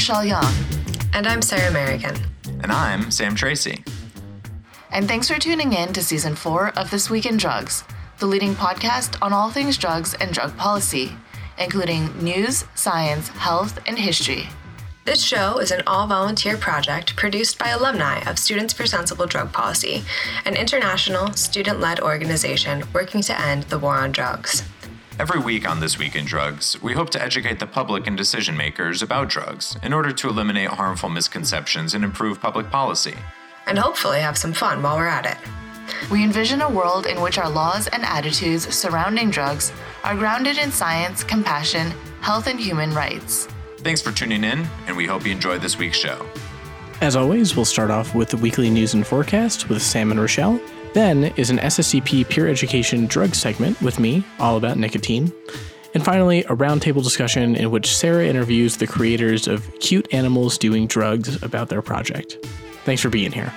Rachelle Young. And I'm Sarah Merrigan. And I'm Sam Tracy. And thanks for tuning in to season four of This Week in Drugs, the leading podcast on all things drugs and drug policy, including news, science, health, and history. This show is an all volunteer project produced by alumni of Students for Sensible Drug Policy, an international student led organization working to end the war on drugs. Every week on This Week in Drugs, we hope to educate the public and decision makers about drugs in order to eliminate harmful misconceptions and improve public policy. And hopefully have some fun while we're at it. We envision a world in which our laws and attitudes surrounding drugs are grounded in science, compassion, health, and human rights. Thanks for tuning in, and we hope you enjoyed this week's show. As always, we'll start off with the weekly news and forecast with Sam and Rachelle. Then is an SSDP peer education drug segment with me, all about nicotine. And finally, a roundtable discussion in which Sarah interviews the creators of Cute Animals Doing Drugs about their project. Thanks for being here.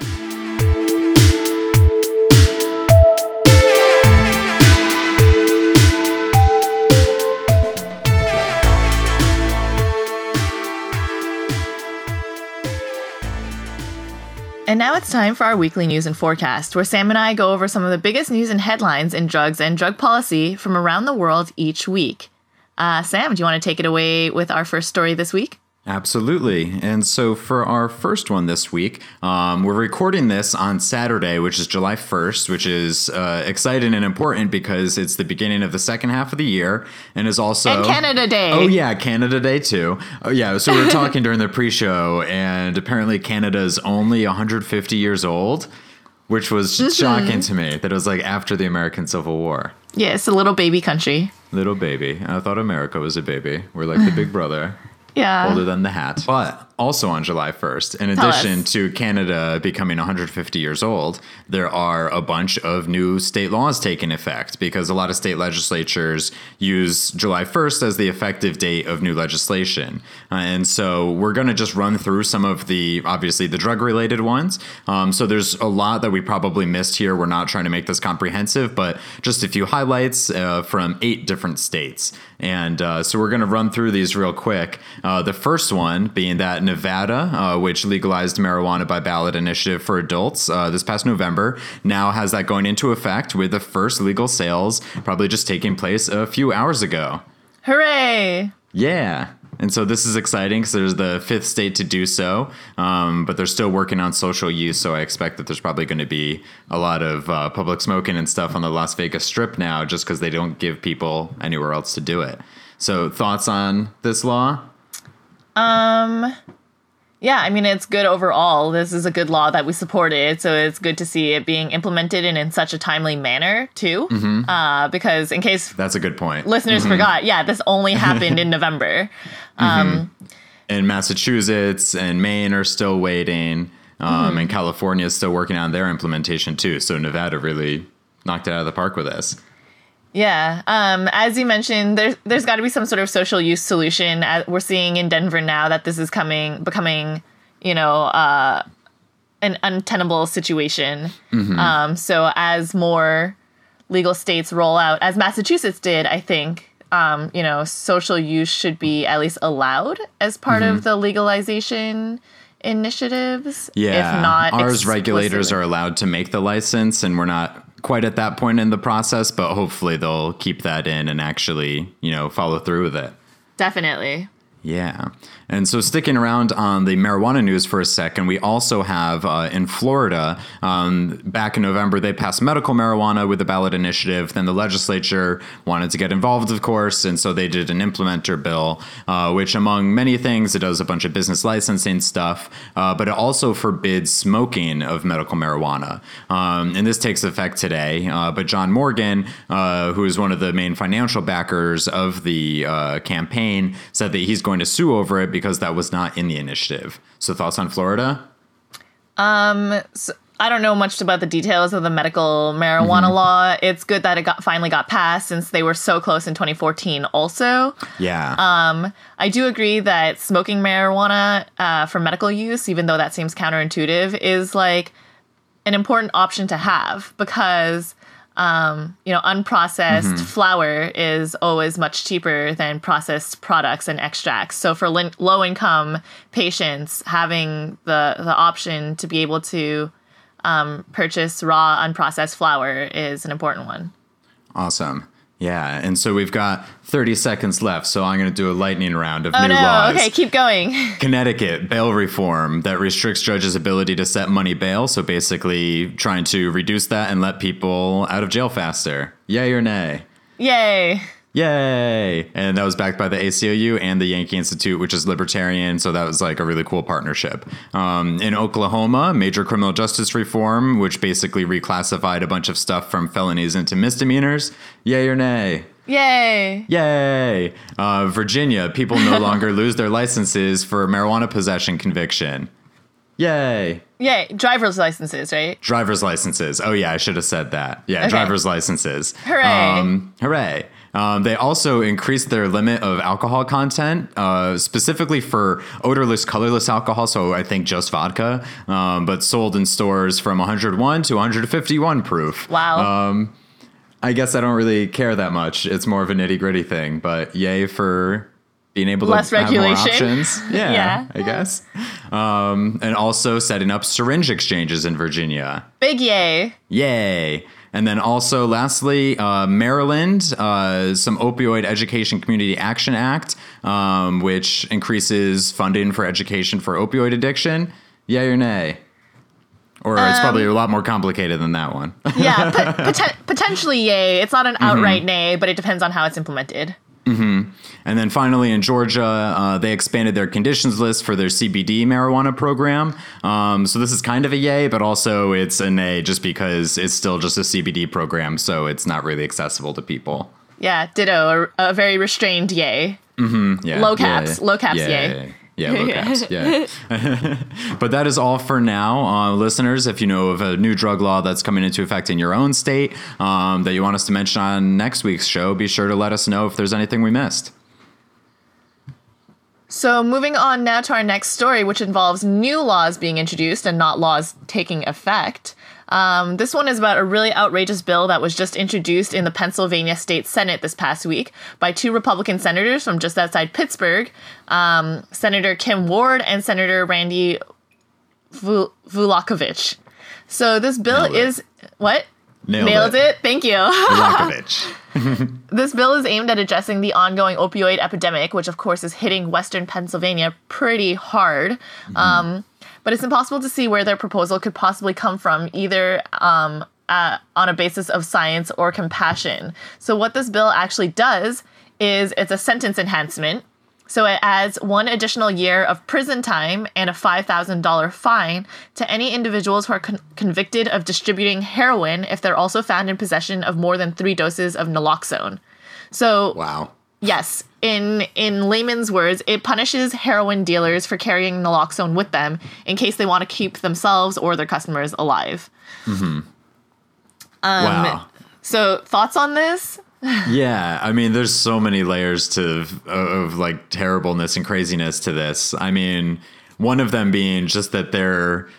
And now it's time for our weekly news and forecast, where Sam and I go over some of the biggest news and headlines in drugs and drug policy from around the world each week. Uh, Sam, do you want to take it away with our first story this week? Absolutely. And so for our first one this week, um, we're recording this on Saturday, which is July 1st, which is uh, exciting and important because it's the beginning of the second half of the year and is also. And Canada Day. Oh, yeah, Canada Day too. Oh, yeah. So we were talking during the pre show, and apparently Canada is only 150 years old. Which was mm-hmm. shocking to me that it was like after the American Civil War. Yeah, it's a little baby country. Little baby. I thought America was a baby. We're like the big brother. Yeah. Older than the hat. But also on July 1st, in Tell addition us. to Canada becoming 150 years old, there are a bunch of new state laws taking effect because a lot of state legislatures use July 1st as the effective date of new legislation. Uh, and so we're going to just run through some of the, obviously, the drug related ones. Um, so there's a lot that we probably missed here. We're not trying to make this comprehensive, but just a few highlights uh, from eight different states. And uh, so we're going to run through these real quick. Uh, the first one being that Nevada, uh, which legalized marijuana by ballot initiative for adults uh, this past November, now has that going into effect with the first legal sales probably just taking place a few hours ago. Hooray! Yeah. And so this is exciting because there's the fifth state to do so, um, but they're still working on social use. So I expect that there's probably going to be a lot of uh, public smoking and stuff on the Las Vegas Strip now, just because they don't give people anywhere else to do it. So thoughts on this law? Um, yeah, I mean, it's good overall. This is a good law that we supported, so it's good to see it being implemented and in such a timely manner too. Mm-hmm. Uh, because in case that's a good point, listeners mm-hmm. forgot, yeah, this only happened in November. Um, mm-hmm. And Massachusetts and Maine are still waiting, um, Mm-hmm. and California is still working on their implementation too. So Nevada really knocked it out of the park with this. Yeah. Um, as you mentioned, there's there's got to be some sort of social use solution. We're seeing in Denver now that this is coming becoming, you know, uh, an untenable situation. Mm-hmm. Um, so as more legal states roll out, as Massachusetts did, I think, um, you know, social use should be at least allowed as part Mm-hmm. of the legalization initiatives. Yeah, if not, ours regulators are allowed to make the license, and we're not quite at that point in the process. But hopefully, they'll keep that in and actually, you know, follow through with it. definitely. Yeah. And so, sticking around on the marijuana news for a second, we also have uh, in Florida, um, back in November, they passed medical marijuana with the ballot initiative. Then the legislature wanted to get involved, of course, and so they did an implementer bill, uh, which, among many things, it does a bunch of business licensing stuff, uh, but it also forbids smoking of medical marijuana. Um, and this takes effect today. Uh, but John Morgan, uh, who is one of the main financial backers of the uh, campaign, said that he's going to sue over it because that was not in the initiative. So, thoughts on Florida? Um, so I don't know much about the details of the medical marijuana Mm-hmm. law. It's good that it got finally got passed since they were so close in 2014. Also, Yeah. um, I do agree that smoking marijuana uh, for medical use, even though that seems counterintuitive, is like an important option to have because um, you know, unprocessed flower is always much cheaper than processed products and extracts. So for lin- low income patients, having the the option to be able to um, purchase raw unprocessed flower is an important one. Awesome. Yeah, and so we've got 30 seconds left, so I'm going to do a lightning round of Oh new no! laws. Okay, keep going. Connecticut bail reform that restricts judges' ability to set money bail, so basically trying to reduce that and let people out of jail faster. Yay or nay? Yay! Yay! And that was backed by the ACLU and the Yankee Institute, which is libertarian. So that was like a really cool partnership. Um, in Oklahoma, major criminal justice reform, which basically reclassified a bunch of stuff from felonies into misdemeanors. Yay or nay? Yay! Yay! Uh, Virginia, people no longer lose their licenses for marijuana possession conviction. Yay! Yay! Driver's licenses, right? Driver's licenses. Oh yeah, I should have said that. Yeah, Okay. driver's licenses. Hooray. Um, hooray. Um, they also increased their limit of alcohol content, uh, specifically for odorless, colorless alcohol. So I think just vodka, um, but sold in stores from 101 to 151 proof. Wow. Um, I guess I don't really care that much. It's more of a nitty gritty thing, but yay for being able Less to have more options. Yeah, Yeah. I guess. Um, and also setting up syringe exchanges in Virginia. Big yay! Yay. And then also, lastly, uh, Maryland, uh, some Opioid Education Community Action Act, um, which increases funding for education for opioid addiction. Yay or nay? Or it's probably a lot more complicated than that one. Yeah, pot- poten- potentially yay. It's not an Mm-hmm. outright nay, but it depends on how it's implemented. And then finally, in Georgia, uh, they expanded their conditions list for their CBD marijuana program. Um, so this is kind of a yay, but also it's a nay just because it's still just a CBD program, so it's not really accessible to people. Yeah, ditto. A, a very restrained yay. Yeah, Low caps, yeah. low caps, Yeah, yay. Yeah, low caps, yeah. but that is all for now, uh, listeners. If you know of a new drug law that's coming into effect in your own state um, that you want us to mention on next week's show, be sure to let us know if there's anything we missed. So, moving on now to our next story, which involves new laws being introduced and not laws taking effect. Um, this one is about a really outrageous bill that was just introduced in the Pennsylvania State Senate this past week by two Republican senators from just outside Pittsburgh um, Senator Kim Ward and Senator Randy Vul- Vulakovich. So, this bill Nailed it. is what? Nailed, it. Thank you. Vulakovich. This bill is aimed at addressing the ongoing opioid epidemic, which of course is hitting Western Pennsylvania pretty hard. Um, but it's impossible to see where their proposal could possibly come from, either um, uh, on a basis of science or compassion. So, what this bill actually does is it's a sentence enhancement. So it adds one additional year of prison time and a $5,000 fine to any individuals who are con- convicted of distributing heroin if they're also found in possession of more than three doses of naloxone. So wow. Yes, in in layman's words, it punishes heroin dealers for carrying naloxone with them in case they want to keep themselves or their customers alive. Mm-hmm. Um, wow. So thoughts on this? Yeah, I mean, there's so many layers to of, of like terribleness and craziness to this. I mean, one of them being just that they're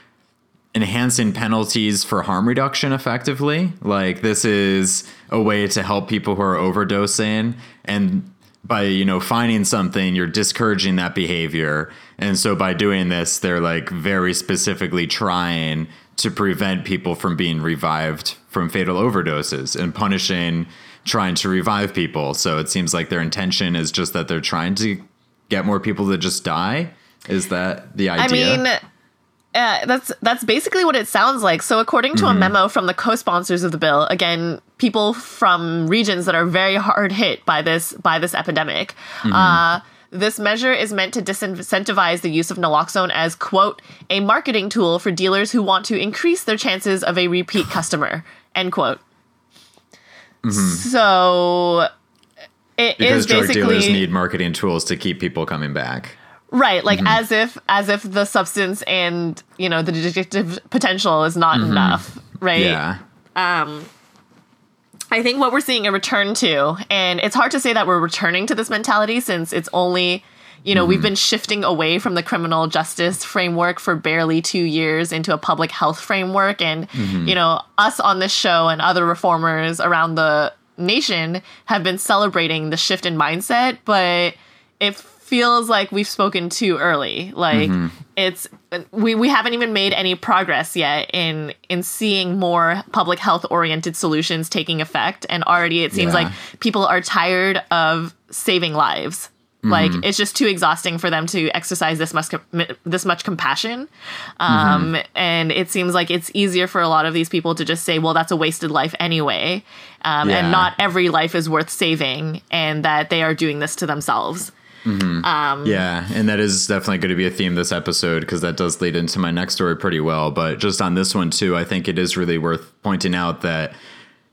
enhancing penalties for harm reduction effectively. Like this is a way to help people who are overdosing and by you know finding something you're discouraging that behavior. And so by doing this they're like very specifically trying to prevent people from being revived from fatal overdoses and punishing trying to revive people. So it seems like their intention is just that they're trying to get more people to just die. Is that the idea? I mean, uh, that's that's basically what it sounds like. So, according to a memo from the co-sponsors of the bill, again, people from regions that are very hard hit by this by this epidemic. Mm-hmm. Uh, this measure is meant to disincentivize the use of naloxone as quote a marketing tool for dealers who want to increase their chances of a repeat customer end quote. Mm-hmm. So. It because drug dealers need marketing tools to keep people coming back Right, like mm-hmm. as if as if the substance and you know the addictive potential is not enough, right? yeah um, I think what we're seeing a return to, and it's hard to say that we're returning to this mentality since it's only, you know, we've mm-hmm. been shifting away from the criminal justice framework for barely two years into a public health framework. And, mm-hmm. you know, us on this show and other reformers around the nation have been celebrating the shift in mindset, but it feels like we've spoken too early. Like it's we we haven't even made any progress yet in in seeing more public health oriented solutions taking effect and already it seems Yeah. like people are tired of saving lives. Like it's just too exhausting for them to exercise this much this much compassion, um, and it seems like it's easier for a lot of these people to just say, "Well, that's a wasted life anyway," um, Yeah. and not every life is worth saving, and that they are doing this to themselves. Mm-hmm. Um, yeah, and that is definitely going to be a theme this episode because that does lead into my next story pretty well. But just on this one too, I think it is really worth pointing out that.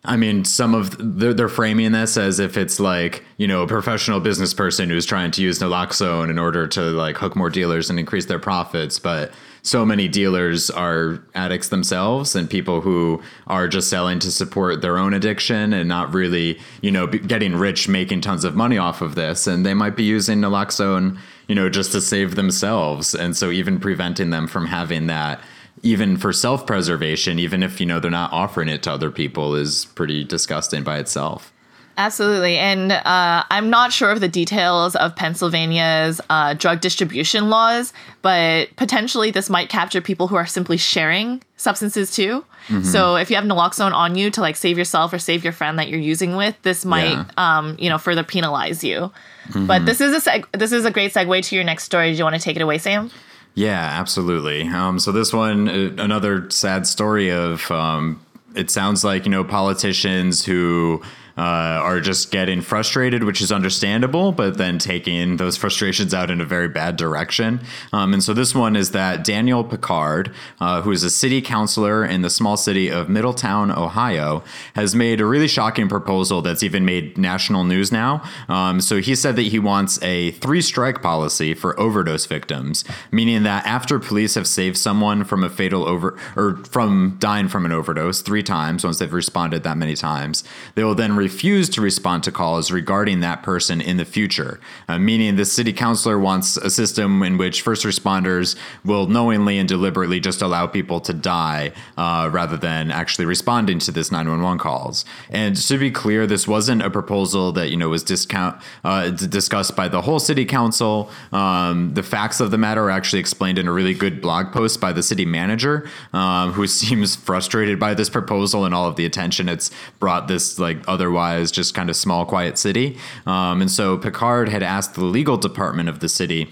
I mean, some of they're, they're framing this as if it's like you know a professional business person who's trying to use naloxone in order to like hook more dealers and increase their profits. But so many dealers are addicts themselves and people who are just selling to support their own addiction and not really you know getting rich making tons of money off of this. And they might be using naloxone you know just to save themselves. And so even preventing them from having that even for self-preservation even if you know they're not offering it to other people is pretty disgusting by itself Absolutely. And uh, I'm not sure of the details of Pennsylvania's uh, drug distribution laws, but potentially this might capture people who are simply sharing substances too. So if you have naloxone on you to like save yourself or save your friend that you're using with, this might, um, you know, further penalize you. But this is a seg- this is a great segue to your next story. Do you want to take it away, Sam? Yeah, absolutely. Um, so this one, uh, another sad story of. Um, it sounds like you know politicians who uh, are just getting frustrated, which is understandable, but then taking those frustrations out in a very bad direction. Um, and so this one is that Daniel Picard, uh, who is a city councilor in the small city of Middletown, Ohio, has made a really shocking proposal that's even made national news now. Um, so he said that he wants a three strike policy for overdose victims, meaning that after police have saved someone from a fatal over or from dying from an overdose three times, once they've responded that many times, they will then refuse to respond to calls regarding that person in the future. Uh, meaning the city councilor wants a system in which first responders will knowingly and deliberately just allow people to die uh, rather than actually responding to this 911 calls. And to be clear, this wasn't a proposal that you know was discount uh, discussed by the whole city council. Um, the facts of the matter are actually explained in a really good blog post by the city manager, um, who seems frustrated by this proposal and all of the attention it's brought this like otherwise just kind of small, quiet city. Um, and so Picard had asked the legal department of the city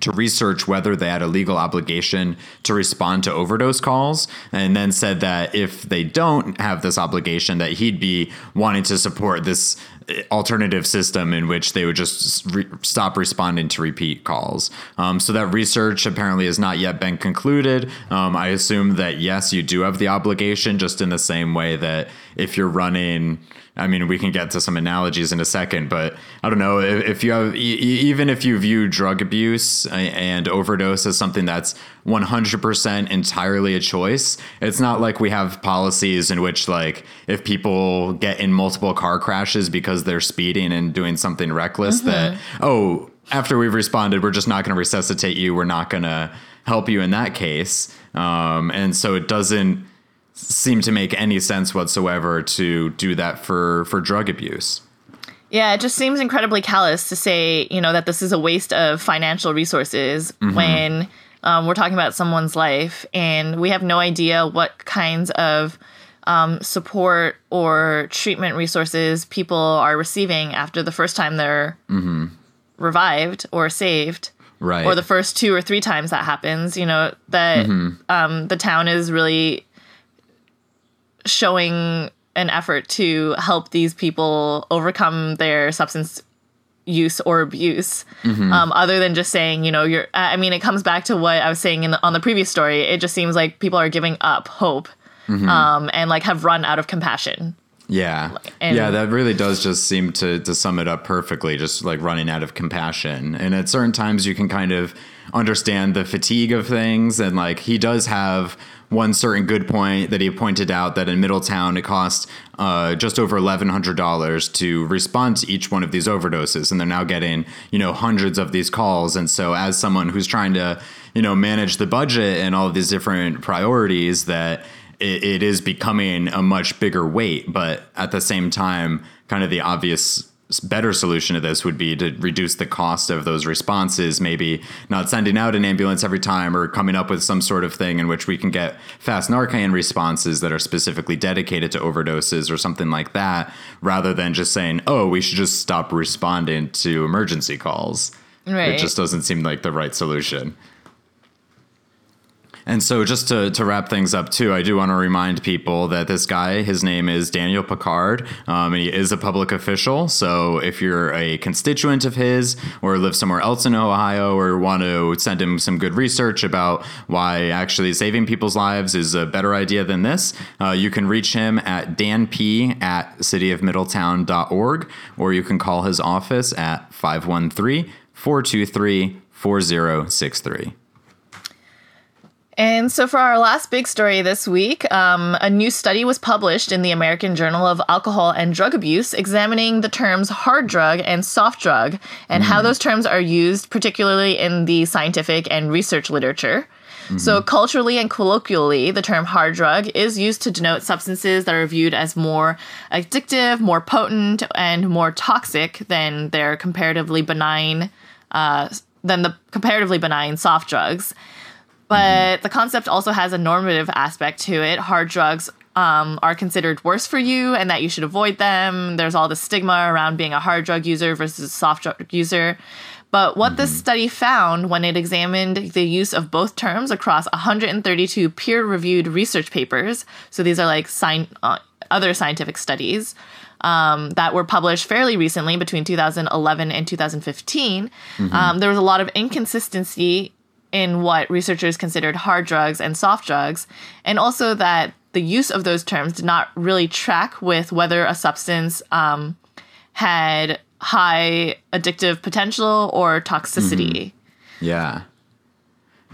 to research whether they had a legal obligation to respond to overdose calls and then said that if they don't have this obligation that he'd be wanting to support this uh, alternative system in which they would just re- stop responding to repeat calls um, so that research apparently has not yet been concluded um, i assume that yes you do have the obligation just in the same way that if you're running I mean, we can get to some analogies in a second, but I don't know if, if you have, e- even if you view drug abuse and overdose as something that's 100% entirely a choice, it's not like we have policies in which, like, if people get in multiple car crashes because they're speeding and doing something reckless, that, oh, after we've responded, we're just not going to resuscitate you. We're not going to help you in that case. Um, and so it doesn't seem to make any sense whatsoever to do that for for drug abuse. Yeah, it just seems incredibly callous to say, you know, that this is a waste of financial resources when um, we're talking about someone's life and we have no idea what kinds of um, support or treatment resources people are receiving after the first time they're revived or saved. Right. Or the first two or three times that happens, you know, that um, the town is really showing an effort to help these people overcome their substance use or abuse. Um, other than just saying you know you're i mean it comes back to what i was saying in the, on the previous story. It just seems like people are giving up hope um, and like have run out of compassion. Yeah. And- yeah, that really does just seem to to sum it up perfectly, just like running out of compassion. And at certain times you can kind of understand the fatigue of things and like he does have one certain good point that he pointed out that in Middletown it cost uh, just over eleven hundred dollars to respond to each one of these overdoses, and they're now getting you know hundreds of these calls. And so, as someone who's trying to you know manage the budget and all of these different priorities, that it, it is becoming a much bigger weight. But at the same time, kind of the obvious better solution to this would be to reduce the cost of those responses maybe not sending out an ambulance every time or coming up with some sort of thing in which we can get fast narcan responses that are specifically dedicated to overdoses or something like that rather than just saying oh we should just stop responding to emergency calls Right. it just doesn't seem like the right solution and so, just to, to wrap things up, too, I do want to remind people that this guy, his name is Daniel Picard, um, and he is a public official. So, if you're a constituent of his or live somewhere else in Ohio or want to send him some good research about why actually saving people's lives is a better idea than this, uh, you can reach him at danp at cityofmiddletown.org or you can call his office at 513 423 4063. And so, for our last big story this week, um, a new study was published in the American Journal of Alcohol and Drug Abuse examining the terms hard drug and soft drug and how those terms are used, particularly in the scientific and research literature. So, culturally and colloquially, the term hard drug is used to denote substances that are viewed as more addictive, more potent, and more toxic than their comparatively benign, uh, than the comparatively benign soft drugs but the concept also has a normative aspect to it. Hard drugs um, are considered worse for you and that you should avoid them. There's all the stigma around being a hard drug user versus a soft drug user. But what this study found when it examined the use of both terms across 132 peer reviewed research papers, so these are like sci- uh, other scientific studies um, that were published fairly recently between 2011 and 2015, um, there was a lot of inconsistency in what researchers considered hard drugs and soft drugs, and also that the use of those terms did not really track with whether a substance um, had high addictive potential or toxicity. Yeah.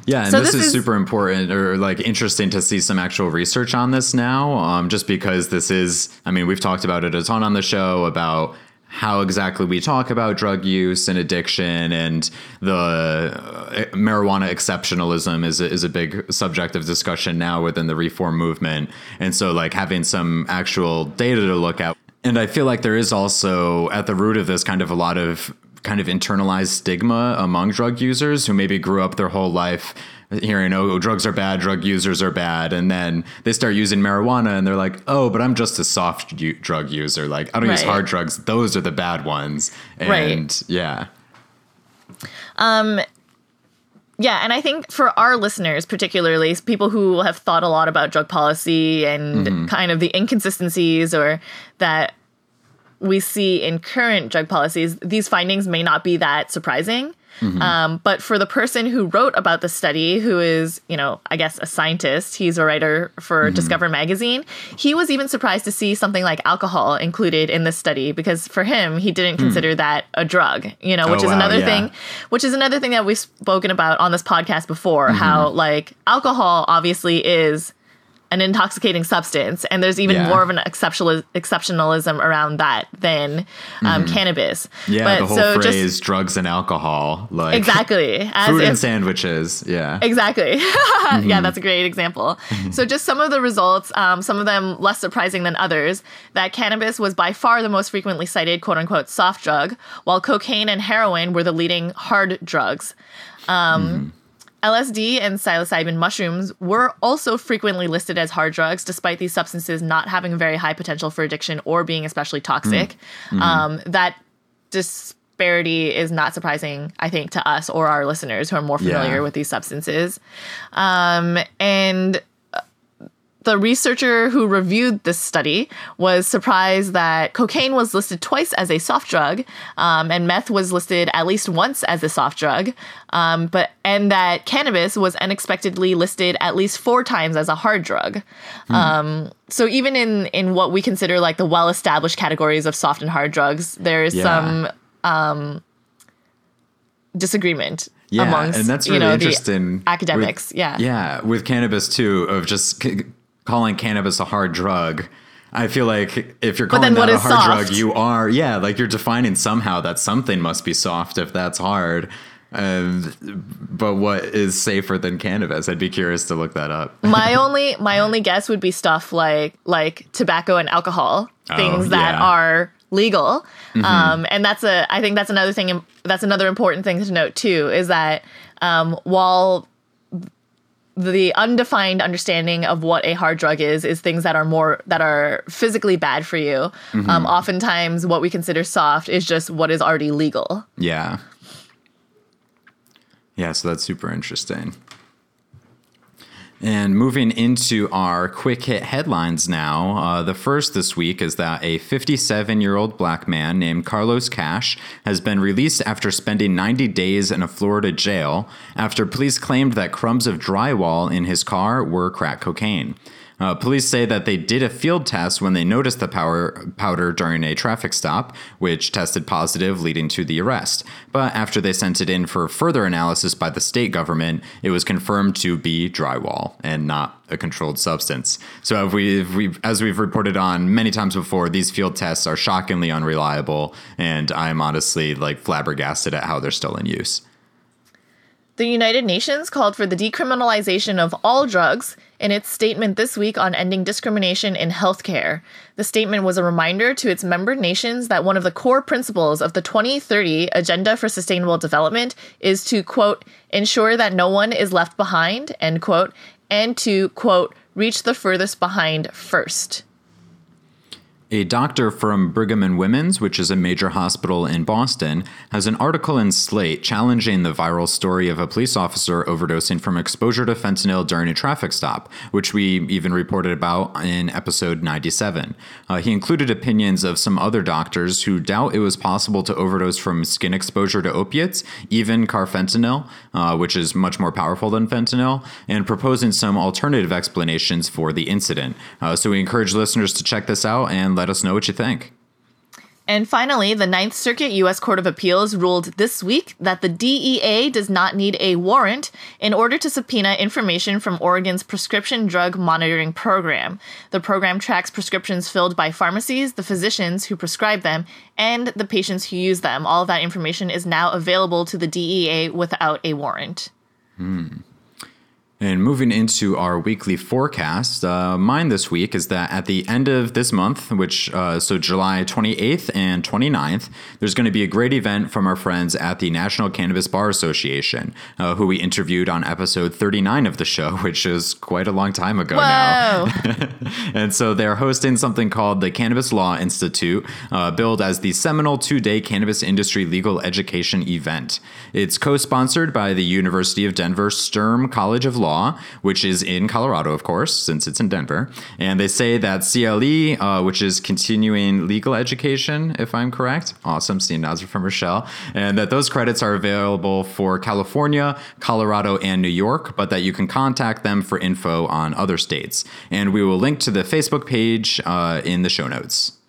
Yeah, and So this, this is, is- super important or like interesting to see some actual research on this now. Um, just because this is, I mean, we've talked about it a ton on the show about how exactly we talk about drug use and addiction, and the uh, marijuana exceptionalism is a, is a big subject of discussion now within the reform movement. And so, like having some actual data to look at, and I feel like there is also at the root of this kind of a lot of kind of internalized stigma among drug users who maybe grew up their whole life hearing oh drugs are bad drug users are bad. And then they start using marijuana and they're like oh but i'm just a soft u- drug user. Like i don't use hard drugs. Those are the bad ones. And Right. yeah. Um, Yeah, and I think for our listeners, particularly people who have thought a lot about drug policy and kind of the inconsistencies or that we see in current drug policies, these findings may not be that surprising. Mm-hmm. Um, but for the person who wrote about the study, who is, you know, I guess a scientist, he's a writer for mm-hmm. Discover magazine, he was even surprised to see something like alcohol included in this study because for him, he didn't hmm. consider that a drug, you know, which Oh, is wow, another yeah. thing which is another thing that we've spoken about on this podcast before mm-hmm. how like alcohol obviously is an intoxicating substance and there's even Yeah. more of an exceptional exceptionalism around that than um, cannabis yeah but, the whole phrase drugs and alcohol like exactly as food if and sandwiches yeah Exactly. Yeah, that's a great example. So, just some of the results, um, some of them less surprising than others, that cannabis was by far the most frequently cited quote unquote soft drug, while cocaine and heroin were the leading hard drugs. Um, LSD and psilocybin mushrooms were also frequently listed as hard drugs, despite these substances not having very high potential for addiction or being especially toxic. Um, that disparity is not surprising, I think, to us or our listeners who are more familiar Yeah. with these substances. Um, and the researcher who reviewed this study was surprised that cocaine was listed twice as a soft drug, um, and meth was listed at least once as a soft drug, um, but and that cannabis was unexpectedly listed at least four times as a hard drug. Um, so even in in what we consider like the well established categories of soft and hard drugs, there is Yeah. some um, disagreement Yeah, amongst and that's you know, interesting. academics. with- yeah, yeah, with cannabis too, of just c- calling cannabis a hard drug. I feel like if you're calling that a hard soft? drug, you are yeah, like you're defining somehow that something must be soft if that's hard. But what is safer than cannabis? I'd be curious to look that up. my only my only guess would be stuff like like tobacco and alcohol things that yeah. Mm-hmm. are legal um, and that's a i think that's another thing that's another important thing to note too is that um, while the undefined understanding of what a hard drug is is things that are more that are physically bad for you Mm-hmm. um, oftentimes what we consider soft is just what is already legal Yeah. Yeah, so that's super interesting. And moving into our quick hit headlines now. Uh, the first this week is that a 57 year old black man named Carlos Cash has been released after spending 90 days in a Florida jail after police claimed that crumbs of drywall in his car were crack cocaine. Uh, police say that they did a field test when they noticed the power, powder during a traffic stop, which tested positive, leading to the arrest. But after they sent it in for further analysis by the state government, it was confirmed to be drywall and not a controlled substance. So, if we, if we, as we've reported on many times before, these field tests are shockingly unreliable, and I'm honestly like flabbergasted at how they're still in use. The United Nations called for the decriminalization of all drugs in its statement this week on ending discrimination in healthcare. The statement was a reminder to its member nations that one of the core principles of the 2030 Agenda for Sustainable Development is to, quote, ensure that no one is left behind, end quote, and to, quote, reach the furthest behind first. A doctor from Brigham and Women's, which is a major hospital in Boston, has an article in Slate challenging the viral story of a police officer overdosing from exposure to fentanyl during a traffic stop, which we even reported about in episode 97. Uh, he included opinions of some other doctors who doubt it was possible to overdose from skin exposure to opiates, even carfentanil, uh, which is much more powerful than fentanyl, and proposing some alternative explanations for the incident. Uh, so we encourage listeners to check this out and let us know what you think. And finally, the Ninth Circuit U.S. Court of Appeals ruled this week that the DEA does not need a warrant in order to subpoena information from Oregon's prescription drug monitoring program. The program tracks prescriptions filled by pharmacies, the physicians who prescribe them, and the patients who use them. All of that information is now available to the DEA without a warrant. Hmm. And moving into our weekly forecast, uh, mine this week is that at the end of this month, which uh, so July 28th and 29th, there's going to be a great event from our friends at the National Cannabis Bar Association, uh, who we interviewed on episode 39 of the show, which is quite a long time ago now. And so they're hosting something called the Cannabis Law Institute, uh, billed as the seminal two day cannabis industry legal education event. It's co sponsored by the University of Denver Sturm College of Law, which is in Colorado, of course, since it's in Denver. And they say that CLE, uh, which is continuing legal education, if I'm correct, awesome, seeing nods from Rachelle, and that those credits are available for California, Colorado, and New York, but that you can contact them for info on other states. And we will link to the Facebook page uh, in the show notes.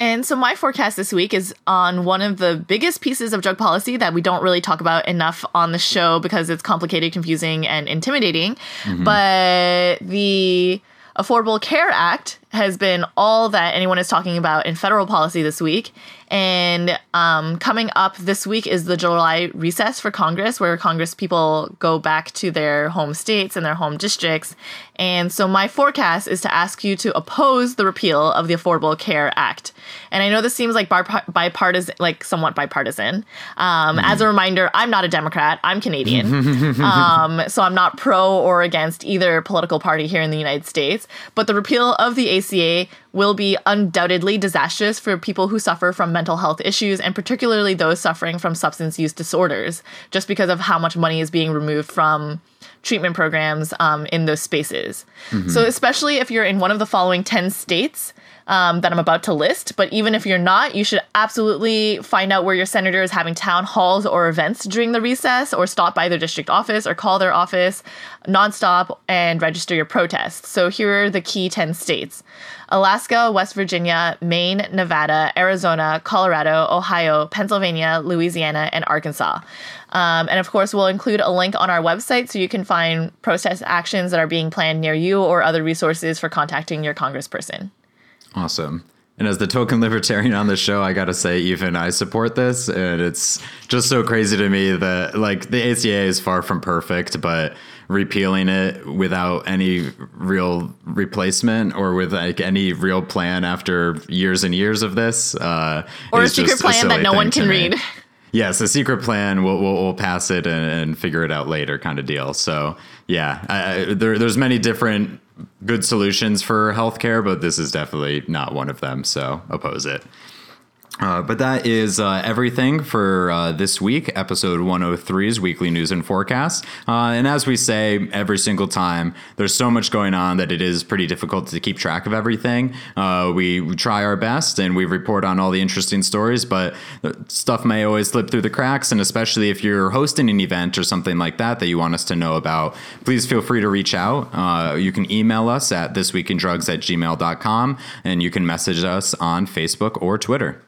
And so my forecast this week is on one of the biggest pieces of drug policy that we don't really talk about enough on the show because it's complicated, confusing, and intimidating. Mm-hmm. But the Affordable Care Act has been all that anyone is talking about in federal policy this week. And um, coming up this week is the July recess for Congress, where Congress people go back to their home states and their home districts. And so my forecast is to ask you to oppose the repeal of the Affordable Care Act. And I know this seems like bipartisan, like somewhat bipartisan. Um, As a reminder, I'm not a Democrat. I'm Canadian. um, so I'm not pro or against either political party here in the United States. But the repeal of the ACA will be undoubtedly disastrous for people who suffer from mental health issues and particularly those suffering from substance use disorders, just because of how much money is being removed from treatment programs um, in those spaces. So, especially if you're in one of the following 10 states um, that I'm about to list, but even if you're not, you should absolutely find out where your senator is having town halls or events during the recess, or stop by their district office or call their office nonstop and register your protests. So, here are the key 10 states Alaska, West Virginia, Maine, Nevada, Arizona, Colorado, Ohio, Pennsylvania, Louisiana, and Arkansas. Um, and of course, we'll include a link on our website so you can find protest actions that are being planned near you or other resources for contacting your congressperson. Awesome. And as the token libertarian on the show, I got to say, even I support this. And it's just so crazy to me that, like, the ACA is far from perfect, but repealing it without any real replacement or with like any real plan after years and years of this, uh, Or a secret plan that no one can read. Yes, a secret plan. We'll we'll, we'll pass it and, and figure it out later, kind of deal. So yeah, I, I- there, there's many different good solutions for healthcare, but this is definitely not one of them. So oppose it. Uh, but that is uh, everything for uh, this week, episode 103's weekly news and forecast. Uh, and as we say every single time, there's so much going on that it is pretty difficult to keep track of everything. Uh, we, we try our best and we report on all the interesting stories, but stuff may always slip through the cracks. And especially if you're hosting an event or something like that that you want us to know about, please feel free to reach out. You can email us at thisweekindrugs at gmail.com and you can message us on Facebook or Twitter.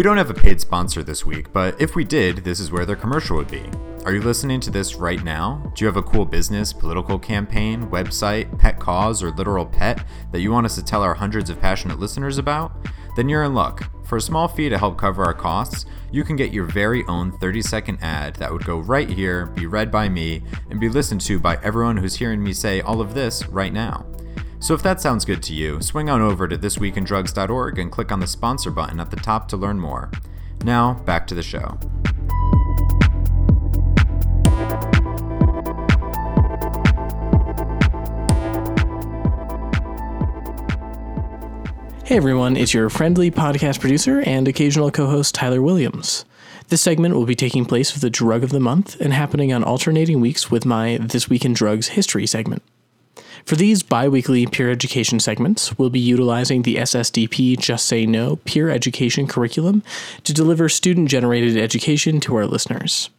We don't have a paid sponsor this week, but if we did, this is where their commercial would be. Are you listening to this right now? Do you have a cool business, political campaign, website, pet cause, or literal pet that you want us to tell our hundreds of passionate listeners about? Then you're in luck. For a small fee to help cover our costs, you can get your very own 30 second ad that would go right here, be read by me, and be listened to by everyone who's hearing me say all of this right now. So if that sounds good to you, swing on over to thisweekindrugs.org and click on the sponsor button at the top to learn more. Now, back to the show. Hey everyone, it's your friendly podcast producer and occasional co host Tyler Williams. This segment will be taking place with the drug of the month and happening on alternating weeks with my This Week in Drugs history segment. For these bi weekly peer education segments, we'll be utilizing the SSDP Just Say No peer education curriculum to deliver student generated education to our listeners.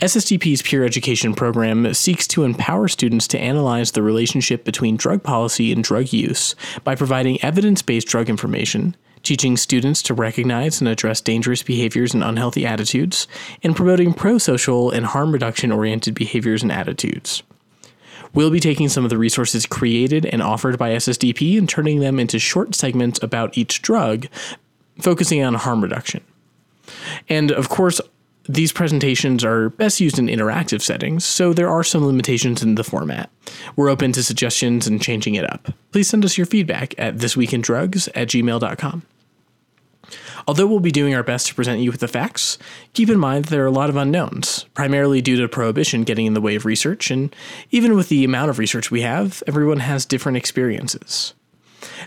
SSDP's peer education program seeks to empower students to analyze the relationship between drug policy and drug use by providing evidence based drug information, teaching students to recognize and address dangerous behaviors and unhealthy attitudes, and promoting pro social and harm reduction oriented behaviors and attitudes. We'll be taking some of the resources created and offered by SSDP and turning them into short segments about each drug, focusing on harm reduction. And of course, these presentations are best used in interactive settings, so there are some limitations in the format. We're open to suggestions and changing it up. Please send us your feedback at thisweekindrugs at gmail.com. Although we'll be doing our best to present you with the facts, keep in mind that there are a lot of unknowns, primarily due to prohibition getting in the way of research, and even with the amount of research we have, everyone has different experiences.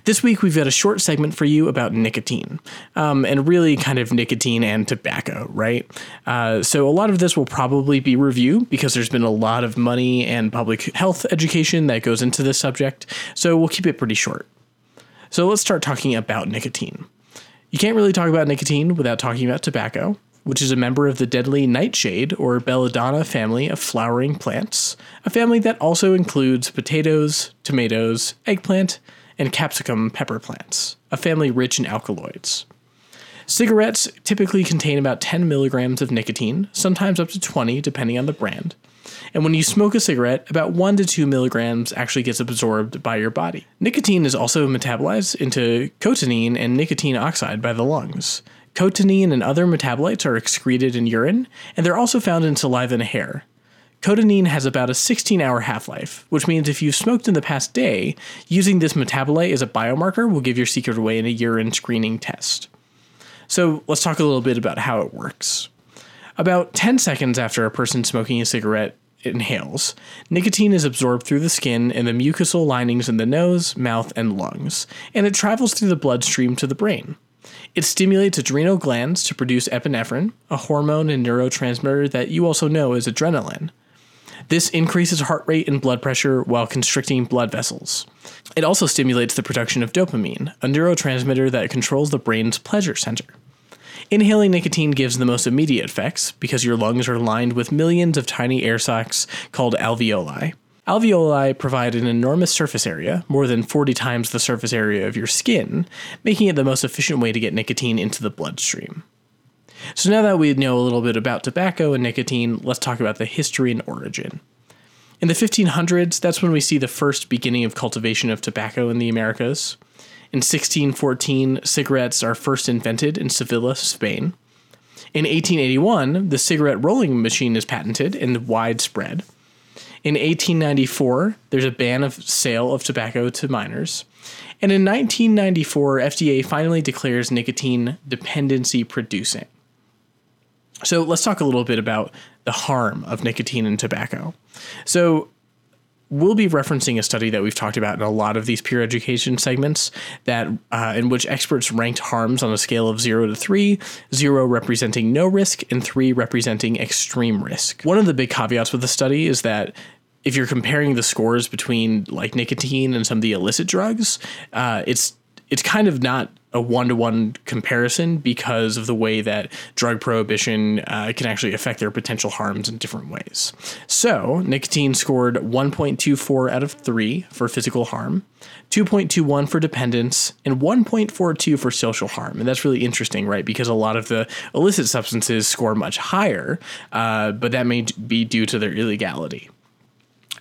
This week, we've got a short segment for you about nicotine, um, and really kind of nicotine and tobacco, right? Uh, so, a lot of this will probably be review because there's been a lot of money and public health education that goes into this subject, so we'll keep it pretty short. So, let's start talking about nicotine. You can't really talk about nicotine without talking about tobacco, which is a member of the deadly nightshade or belladonna family of flowering plants, a family that also includes potatoes, tomatoes, eggplant, and capsicum pepper plants, a family rich in alkaloids. Cigarettes typically contain about 10 milligrams of nicotine, sometimes up to 20 depending on the brand. And when you smoke a cigarette, about 1 to 2 milligrams actually gets absorbed by your body. Nicotine is also metabolized into cotinine and nicotine oxide by the lungs. Cotinine and other metabolites are excreted in urine, and they're also found in saliva and hair. Cotinine has about a 16 hour half life, which means if you've smoked in the past day, using this metabolite as a biomarker will give your secret away in a urine screening test. So let's talk a little bit about how it works. About 10 seconds after a person smoking a cigarette inhales, nicotine is absorbed through the skin and the mucosal linings in the nose, mouth, and lungs, and it travels through the bloodstream to the brain. It stimulates adrenal glands to produce epinephrine, a hormone and neurotransmitter that you also know as adrenaline. This increases heart rate and blood pressure while constricting blood vessels. It also stimulates the production of dopamine, a neurotransmitter that controls the brain's pleasure center. Inhaling nicotine gives the most immediate effects because your lungs are lined with millions of tiny air sacs called alveoli. Alveoli provide an enormous surface area, more than 40 times the surface area of your skin, making it the most efficient way to get nicotine into the bloodstream. So now that we know a little bit about tobacco and nicotine, let's talk about the history and origin. In the 1500s, that's when we see the first beginning of cultivation of tobacco in the Americas. In 1614, cigarettes are first invented in Sevilla, Spain. In 1881, the cigarette rolling machine is patented and widespread. In 1894, there's a ban of sale of tobacco to minors. And in 1994, FDA finally declares nicotine dependency producing. So let's talk a little bit about the harm of nicotine and tobacco. So we'll be referencing a study that we've talked about in a lot of these peer education segments that uh, in which experts ranked harms on a scale of 0 to 3 0 representing no risk and 3 representing extreme risk. One of the big caveats with the study is that if you're comparing the scores between like nicotine and some of the illicit drugs uh, it's it's kind of not a one to one comparison because of the way that drug prohibition uh, can actually affect their potential harms in different ways. So, nicotine scored 1.24 out of 3 for physical harm, 2.21 for dependence, and 1.42 for social harm. And that's really interesting, right? Because a lot of the illicit substances score much higher, uh, but that may be due to their illegality.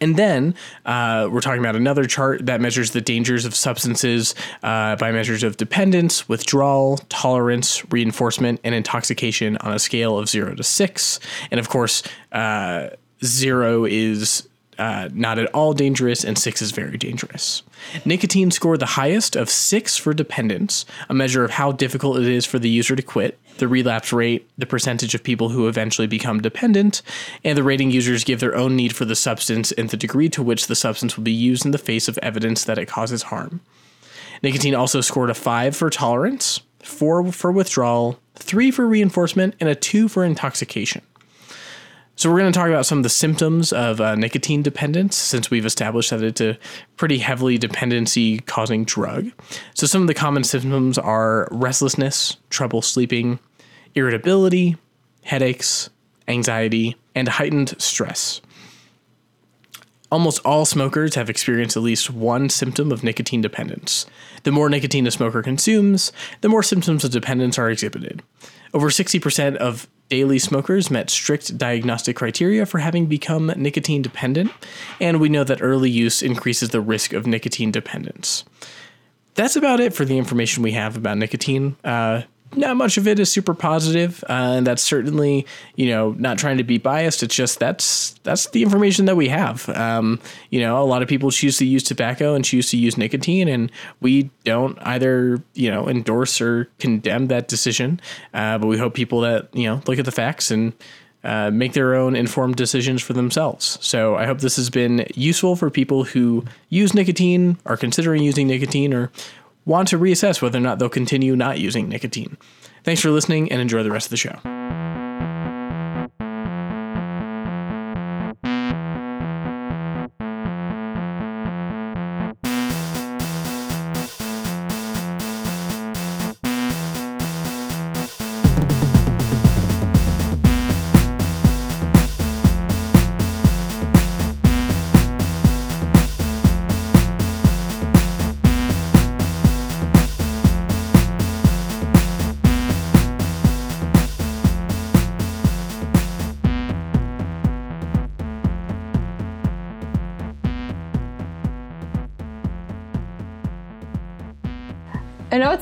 And then uh, we're talking about another chart that measures the dangers of substances uh, by measures of dependence, withdrawal, tolerance, reinforcement, and intoxication on a scale of zero to six. And of course, uh, zero is uh, not at all dangerous, and six is very dangerous. Nicotine scored the highest of six for dependence, a measure of how difficult it is for the user to quit, the relapse rate, the percentage of people who eventually become dependent, and the rating users give their own need for the substance and the degree to which the substance will be used in the face of evidence that it causes harm. Nicotine also scored a 5 for tolerance, 4 for withdrawal, 3 for reinforcement, and a 2 for intoxication. So, we're going to talk about some of the symptoms of uh, nicotine dependence since we've established that it's a pretty heavily dependency causing drug. So, some of the common symptoms are restlessness, trouble sleeping, irritability, headaches, anxiety, and heightened stress. Almost all smokers have experienced at least one symptom of nicotine dependence. The more nicotine a smoker consumes, the more symptoms of dependence are exhibited. Over 60% of daily smokers met strict diagnostic criteria for having become nicotine dependent, and we know that early use increases the risk of nicotine dependence. That's about it for the information we have about nicotine. Uh, not much of it is super positive, uh, and that's certainly you know not trying to be biased. It's just that's that's the information that we have. Um, you know, a lot of people choose to use tobacco and choose to use nicotine, and we don't either you know endorse or condemn that decision. Uh, but we hope people that you know look at the facts and. Uh, make their own informed decisions for themselves. So I hope this has been useful for people who use nicotine, are considering using nicotine, or want to reassess whether or not they'll continue not using nicotine. Thanks for listening and enjoy the rest of the show.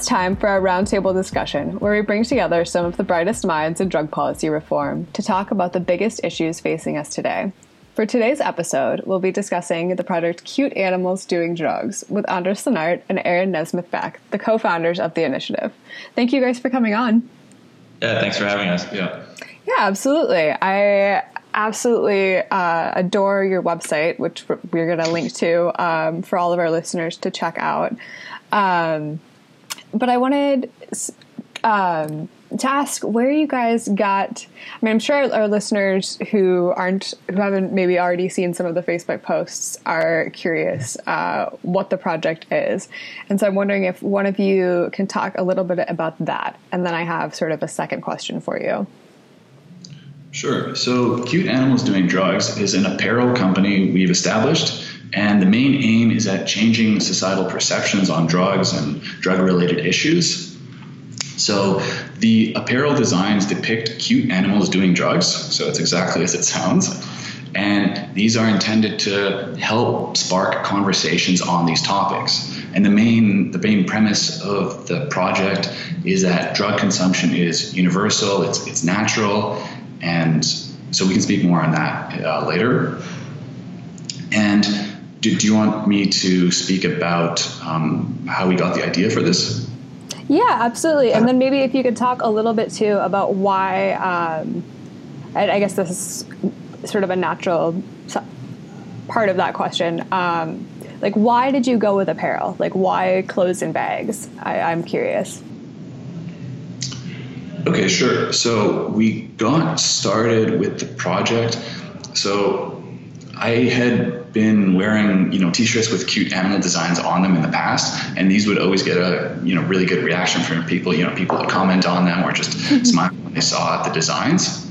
It's time for our roundtable discussion, where we bring together some of the brightest minds in drug policy reform to talk about the biggest issues facing us today. For today's episode, we'll be discussing the project Cute Animals Doing Drugs with Andras Lenart and Aaron Nesmith Beck, the co founders of the initiative. Thank you guys for coming on. Yeah, thanks for having us. Yeah. Yeah, absolutely. I absolutely uh, adore your website, which we're going to link to um, for all of our listeners to check out. Um, but I wanted um, to ask where you guys got. I mean, I'm sure our listeners who aren't who haven't maybe already seen some of the Facebook posts are curious uh, what the project is, and so I'm wondering if one of you can talk a little bit about that, and then I have sort of a second question for you. Sure. So, Cute Animals Doing Drugs is an apparel company we've established, and the main aim is at changing societal perceptions on drugs and drug related issues. So, the apparel designs depict cute animals doing drugs, so it's exactly as it sounds. And these are intended to help spark conversations on these topics. And the main the main premise of the project is that drug consumption is universal, it's it's natural, and so we can speak more on that uh, later. And do, do, you want me to speak about um, how we got the idea for this? Yeah, absolutely. And then maybe if you could talk a little bit too about why, um, I, I, guess this is sort of a natural part of that question. Um, like, why did you go with apparel? Like, why clothes and bags? I, I'm curious. Okay, sure. So we got started with the project. So I had been wearing, you know, t-shirts with cute animal designs on them in the past, and these would always get a, you know, really good reaction from people. You know, people would comment on them or just mm-hmm. smile when they saw the designs.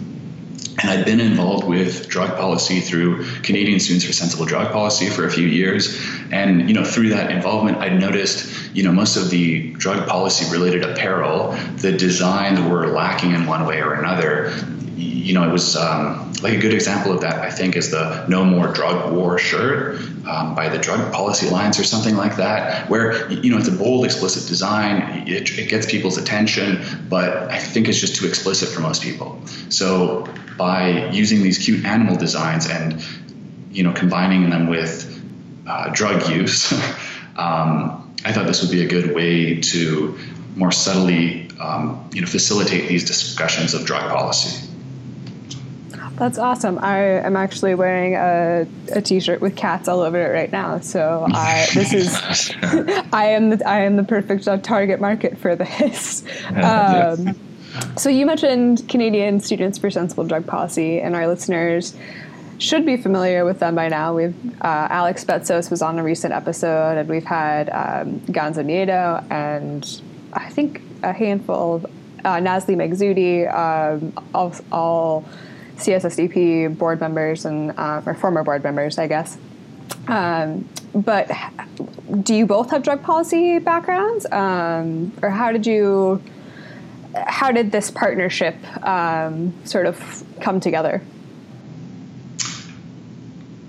And I'd been involved with drug policy through Canadian Students for Sensible Drug Policy for a few years. And, you know, through that involvement, I'd noticed, you know, most of the drug policy related apparel, the designs were lacking in one way or another. You know, it was um, like a good example of that, I think, is the No More Drug War shirt um, by the Drug Policy Alliance or something like that, where, you know, it's a bold, explicit design. It, it gets people's attention, but I think it's just too explicit for most people. So by using these cute animal designs and, you know, combining them with uh, drug use, um, I thought this would be a good way to more subtly, um, you know, facilitate these discussions of drug policy. That's awesome. I am actually wearing a, a t-shirt with cats all over it right now. So I, this is, I am the, I am the perfect target market for this. Um, so you mentioned Canadian Students for Sensible Drug Policy, and our listeners should be familiar with them by now. We've uh, Alex Betsos was on a recent episode, and we've had um, Gonzo Nieto and I think a handful of uh, Nazlee Maghsoudi, um, all, all CSSDP board members and uh, or former board members, I guess. Um, but do you both have drug policy backgrounds, um, or how did you? How did this partnership um, sort of come together?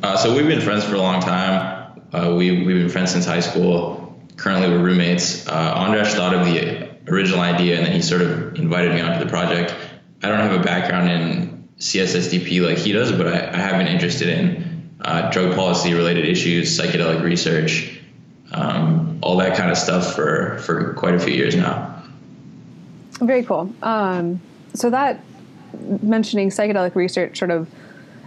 Uh, so we've been friends for a long time. Uh, we we've been friends since high school. Currently, we're roommates. Uh, Andras thought of the original idea, and then he sort of invited me onto the project. I don't have a background in CSSDP like he does, but I, I have been interested in uh, drug policy related issues, psychedelic research, um, all that kind of stuff for, for quite a few years now. Very cool. Um, so that mentioning psychedelic research sort of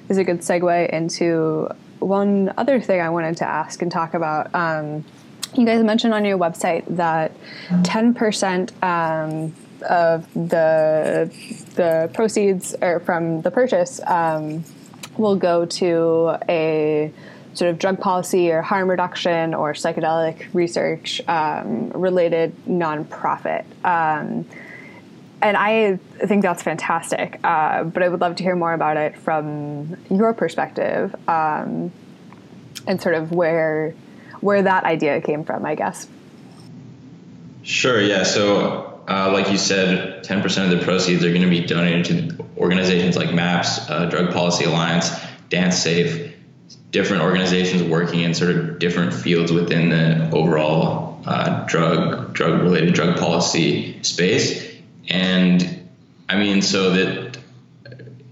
is a good segue into one other thing I wanted to ask and talk about. Um, you guys mentioned on your website that 10% um, of the the proceeds or from the purchase um, will go to a sort of drug policy or harm reduction or psychedelic research um, related nonprofit. Um, and I think that's fantastic. Uh, but I would love to hear more about it from your perspective um, and sort of where where that idea came from, I guess. Sure. Yeah. So uh, like you said, 10% of the proceeds are going to be donated to organizations like MAPS, uh, Drug Policy Alliance, Dance Safe, different organizations working in sort of different fields within the overall uh, drug drug related drug policy space. And I mean, so that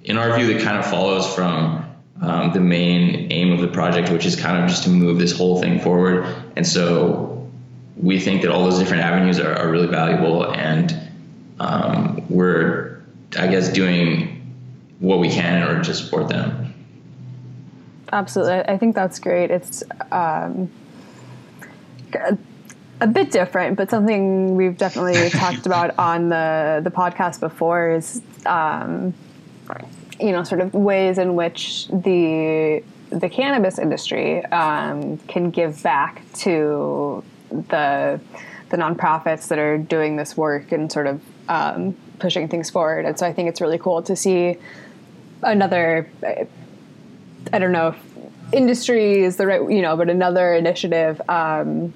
in our view, that kind of follows from um, the main aim of the project, which is kind of just to move this whole thing forward. And so we think that all those different avenues are, are really valuable, and um, we're, I guess, doing what we can in order to support them. Absolutely, I think that's great. It's um, a bit different, but something we've definitely talked about on the the podcast before is, um, you know, sort of ways in which the the cannabis industry um, can give back to the the nonprofits that are doing this work and sort of um, pushing things forward. And so I think it's really cool to see another. I don't know if industry is the right, you know, but another initiative um,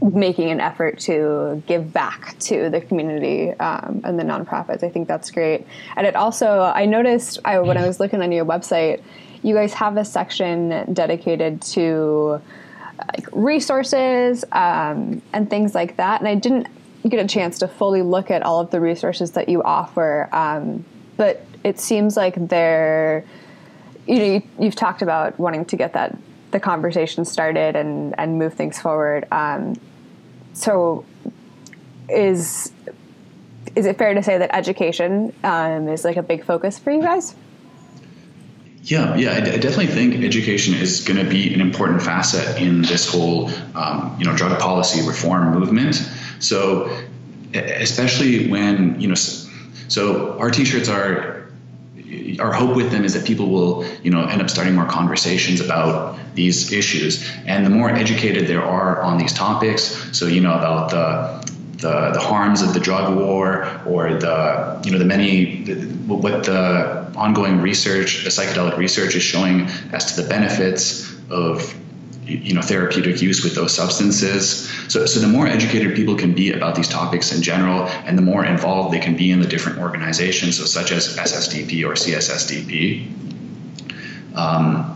making an effort to give back to the community um, and the nonprofits. I think that's great. And it also, I noticed I, when I was looking on your website, you guys have a section dedicated to like resources um, and things like that. And I didn't get a chance to fully look at all of the resources that you offer, um, but it seems like they're, you know, you, have talked about wanting to get that the conversation started and and move things forward. Um, so is is it fair to say that education um, is like a big focus for you guys? Yeah, yeah, I, d- I definitely think education is going to be an important facet in this whole, um, you know, drug policy reform movement. So, especially when you know, so our T-shirts are our hope with them is that people will, you know, end up starting more conversations about these issues. And the more educated there are on these topics, so you know about the the, the harms of the drug war or the you know the many the, what the ongoing research the psychedelic research is showing as to the benefits of you know therapeutic use with those substances. So, so the more educated people can be about these topics in general and the more involved they can be in the different organizations so such as ssdp or cssdp um,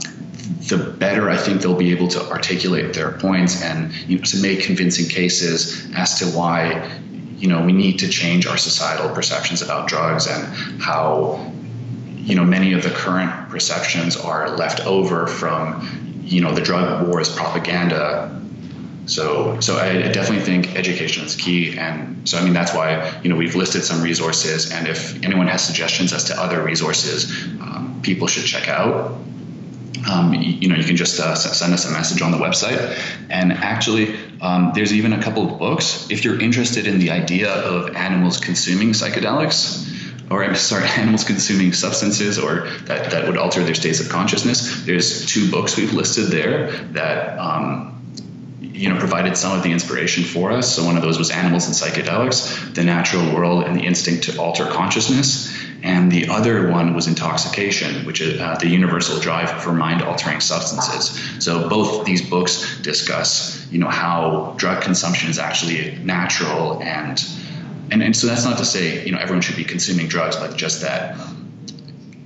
the better I think they'll be able to articulate their points and you know, to make convincing cases as to why you know we need to change our societal perceptions about drugs and how you know many of the current perceptions are left over from you know the drug war's propaganda. So so I, definitely think education is key, and so I mean that's why you know we've listed some resources, and if anyone has suggestions as to other resources, um, people should check out. Um, you, know, you can just uh, send us a message on the website. And actually, um, there's even a couple of books. If you're interested in the idea of animals consuming psychedelics, or I'm sorry, animals consuming substances or that, that would alter their states of consciousness. There's two books we've listed there that um, you know provided some of the inspiration for us. So one of those was Animals and Psychedelics: The Natural World and the Instinct to Alter Consciousness. And the other one was Intoxication, which is uh, the universal drive for mind-altering substances. So both these books discuss, you know, how drug consumption is actually natural and and, and so that's not to say you know everyone should be consuming drugs, but just that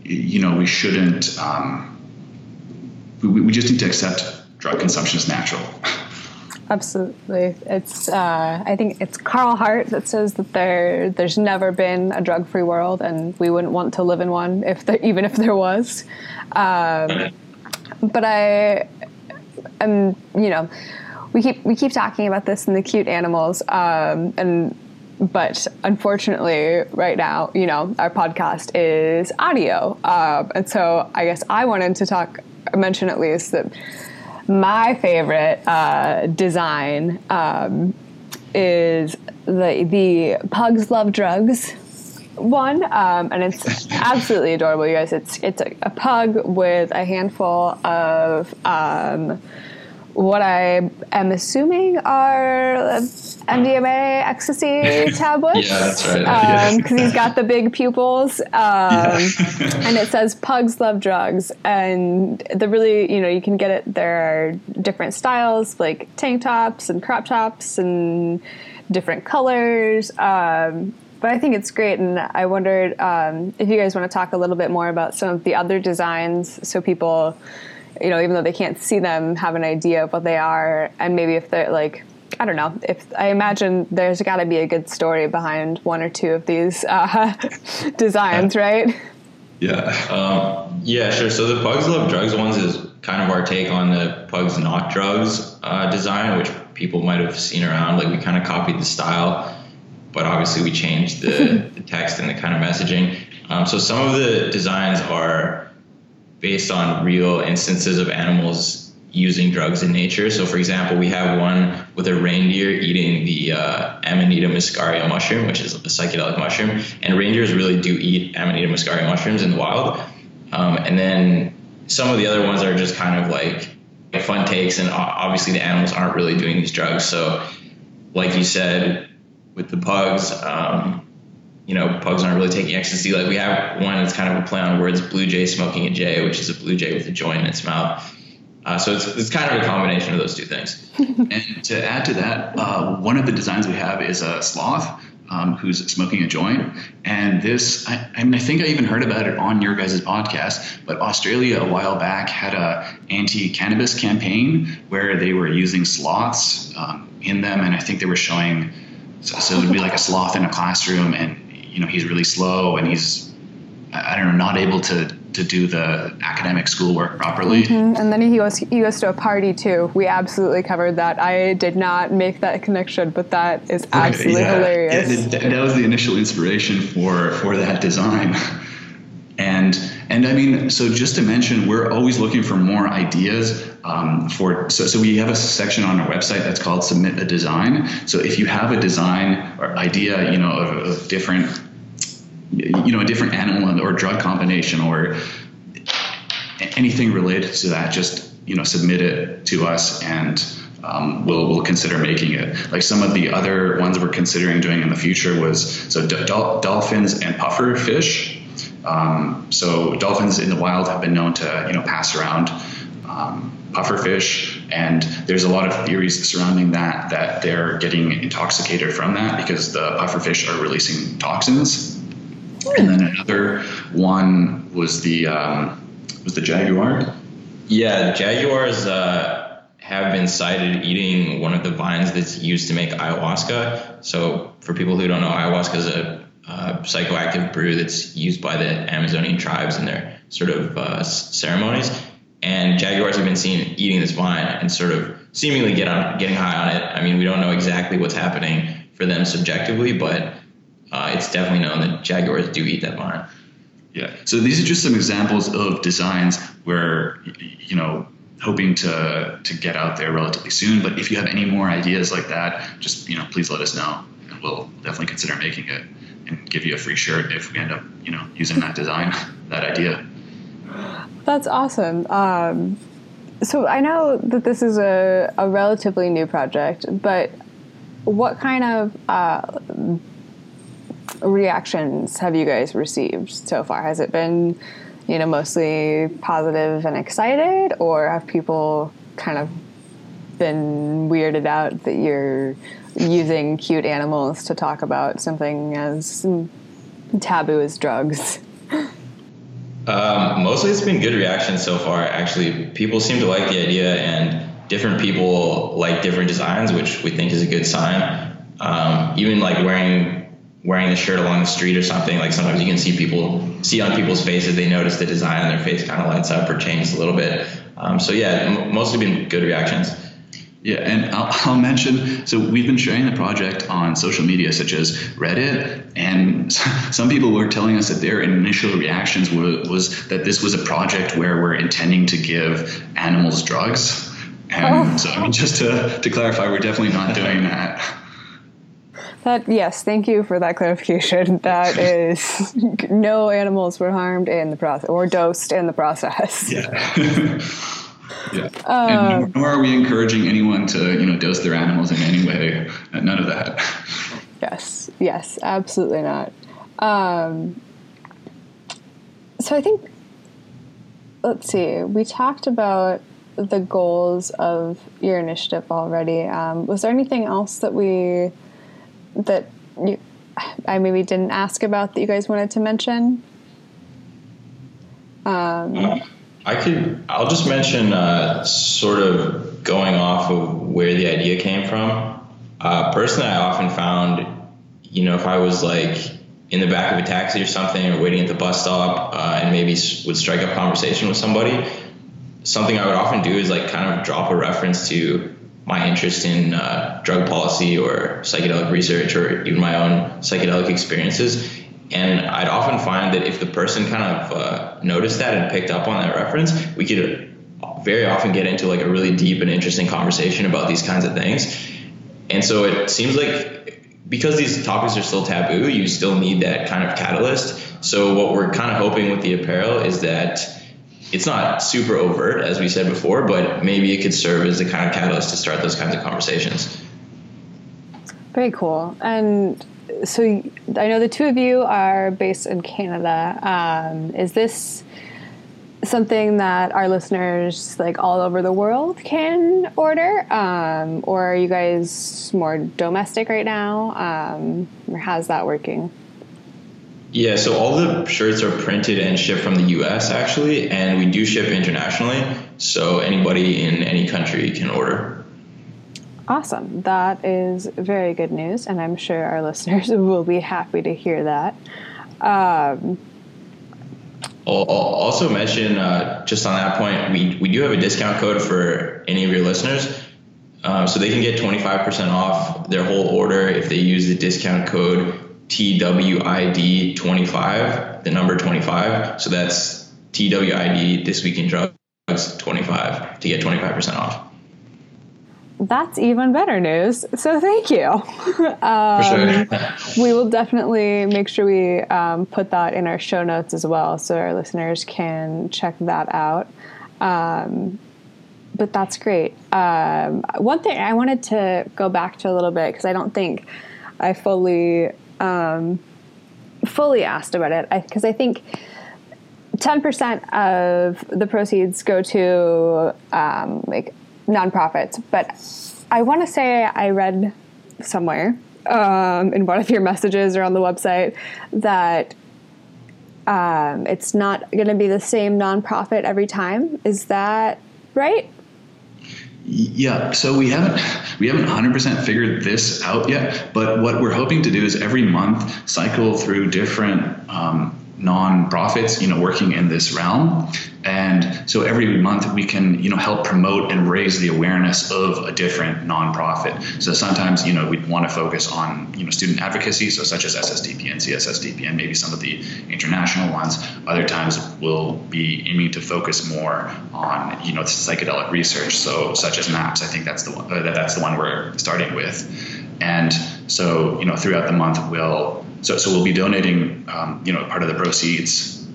you know we shouldn't. Um, we, we just need to accept drug consumption as natural. Absolutely, it's. Uh, I think it's Carl Hart that says that there there's never been a drug-free world, and we wouldn't want to live in one if there, even if there was. Um, but I, am you know, we keep we keep talking about this in the cute animals, um, and but unfortunately, right now, you know, our podcast is audio, uh, and so I guess I wanted to talk, mention at least that my favorite uh, design um, is the the Pugs Love Drugs one, um, and it's absolutely adorable, you guys. It's it's a, a pug with a handful of. Um, what I am assuming are MDMA ecstasy tablets. yeah, that's right. Because um, he's got the big pupils, um, yeah. and it says "Pugs love drugs." And the really, you know, you can get it. There are different styles, like tank tops and crop tops, and different colors. Um, but I think it's great, and I wondered um, if you guys want to talk a little bit more about some of the other designs, so people you know, even though they can't see them, have an idea of what they are, and maybe if they're like, I don't know. If I imagine there's got to be a good story behind one or two of these uh, designs, right? Yeah. Um, yeah, sure. So the Pugs Love Drugs ones is kind of our take on the Pugs Not Drugs uh, design, which people might have seen around. Like we kind of copied the style, but obviously we changed the, the text and the kind of messaging. Um, so some of the designs are based on real instances of animals using drugs in nature. So, for example, we have one with a reindeer eating the uh, Amanita muscaria mushroom, which is a psychedelic mushroom. And reindeers really do eat Amanita muscaria mushrooms in the wild. Um, and then some of the other ones are just kind of like fun takes, and obviously the animals aren't really doing these drugs. So, like you said, with the pugs, um, you know, pugs aren't really taking ecstasy. Like we have one that's kind of a play on words, blue jay smoking a jay, which is a blue jay with a joint in its mouth. Uh, so it's, it's kind of a combination of those two things. and to add to that, uh, one of the designs we have is a sloth um, who's smoking a joint. And this, I, I, mean, I think I even heard about it on your guys' podcast, but Australia a while back had a anti-cannabis campaign where they were using sloths um, in them, and I think they were showing. So, so it would be like a sloth in a classroom, and you know he's really slow, and he's I don't know, not able to to do the academic schoolwork properly. Mm-hmm. And then he goes he goes to a party too. We absolutely covered that. I did not make that connection, but that is absolutely yeah. hilarious. Yeah, that was the initial inspiration for for that design. And and I mean, so just to mention, we're always looking for more ideas um, for. So, so we have a section on our website that's called "Submit a Design." So if you have a design or idea, you know, of, of different you know a different animal or drug combination or anything related to that just you know submit it to us and um, we'll, we'll consider making it like some of the other ones we're considering doing in the future was so dolphins and puffer fish um, so dolphins in the wild have been known to you know pass around um, puffer fish and there's a lot of theories surrounding that that they're getting intoxicated from that because the puffer fish are releasing toxins and then another one was the um, was the jaguar. Yeah, jaguars uh, have been sighted eating one of the vines that's used to make ayahuasca. So, for people who don't know, ayahuasca is a uh, psychoactive brew that's used by the Amazonian tribes in their sort of uh, ceremonies. And jaguars have been seen eating this vine and sort of seemingly get on, getting high on it. I mean, we don't know exactly what's happening for them subjectively, but uh, it's definitely known that jaguars do eat that vine. Yeah. So these are just some examples of designs where you know hoping to to get out there relatively soon. But if you have any more ideas like that, just you know please let us know, and we'll definitely consider making it and give you a free shirt if we end up you know using that design, that idea. That's awesome. Um, so I know that this is a, a relatively new project, but what kind of uh, reactions have you guys received so far? Has it been, you know, mostly positive and excited, or have people kind of been weirded out that you're using cute animals to talk about something as taboo as drugs? Um, mostly, it's been good reactions so far. Actually, people seem to like the idea, and different people like different designs, which we think is a good sign. Um, even like wearing wearing the shirt along the street or something, like sometimes you can see people see on people's faces they notice the design and their face kind of lights up or changes a little bit. Um, so yeah, m- mostly been good reactions. Yeah, and I'll, I'll, mention so we've been sharing the project on social media such as Reddit, and some people were telling us that their initial reactions were, was that this was a project where we're intending to give animals drugs. And oh. so, I mean, just to, to clarify, we're definitely not doing that. That yes, thank you for that clarification. That is, no animals were harmed in the process or dosed in the process. Yeah. Yeah. Um, and nor, are we encouraging anyone to you know dose their animals in any way. None of that. Yes. Yes. Absolutely not. Um, so I think let's see. We talked about the goals of your initiative already. Um, was there anything else that we that you, I maybe didn't ask about that you guys wanted to mention? Um, uh, I could. I'll just mention uh, sort of going off of where the idea came from. Uh, personally, I often found, you know, if I was like in the back of a taxi or something, or waiting at the bus stop, uh, and maybe would strike up conversation with somebody. Something I would often do is like kind of drop a reference to my interest in uh, drug policy or psychedelic research or even my own psychedelic experiences. And I'd often find that if the person kind of uh, noticed that and picked up on that reference, we could very often get into like a really deep and interesting conversation about these kinds of things. And so it seems like because these topics are still taboo, you still need that kind of catalyst. So what we're kind of hoping with the apparel is that it's not super overt, as we said before, but maybe it could serve as a kind of catalyst to start those kinds of conversations. Very cool. And so I know the two of you are based in Canada. Um, is this something that our listeners like all over the world can order? Um, or are you guys more domestic right now? Um, or how's that working? Yeah so all the shirts are printed and shipped from the us actually and we do ship internationally so anybody in any country can order awesome that is very good news and i'm sure our listeners will be happy to hear that um, I'll, also mention uh, just on that point, we, we do have a discount code for any of your listeners. Um, so they can get 25% off their whole order if they use the discount code TWID25, the number 25. So that's TWID This Week in Drugs 25 to get 25% off that's even better news. So thank you. um, we will definitely make sure we um, put that in our show notes as well, so our listeners can check that out. Um, but that's great. Um, one thing I wanted to go back to a little bit because I don't think I fully um, fully asked about it because I, I think. 10% of the proceeds go to um, like nonprofits, but I want to say I read somewhere um, in one of your messages or on the website that um, it's not going to be the same nonprofit every time. Is that right? Yeah, so we haven't we haven't 100% figured this out yet, but what we're hoping to do is every month cycle through different um, nonprofits, you know, working in this realm. And so every month we can, you know, help promote and raise the awareness of a different nonprofit. So sometimes, you know, we'd want to focus on, you know, student advocacy, so such as SSDP and CSSDP and maybe some of the international ones. Other times we'll be aiming to focus more on, you know, psychedelic research, so such as MAPS. I think that's the one, uh, that's the one we're starting with. And so, you know, throughout the month we'll so, so we'll be donating, um, you know, part of the proceeds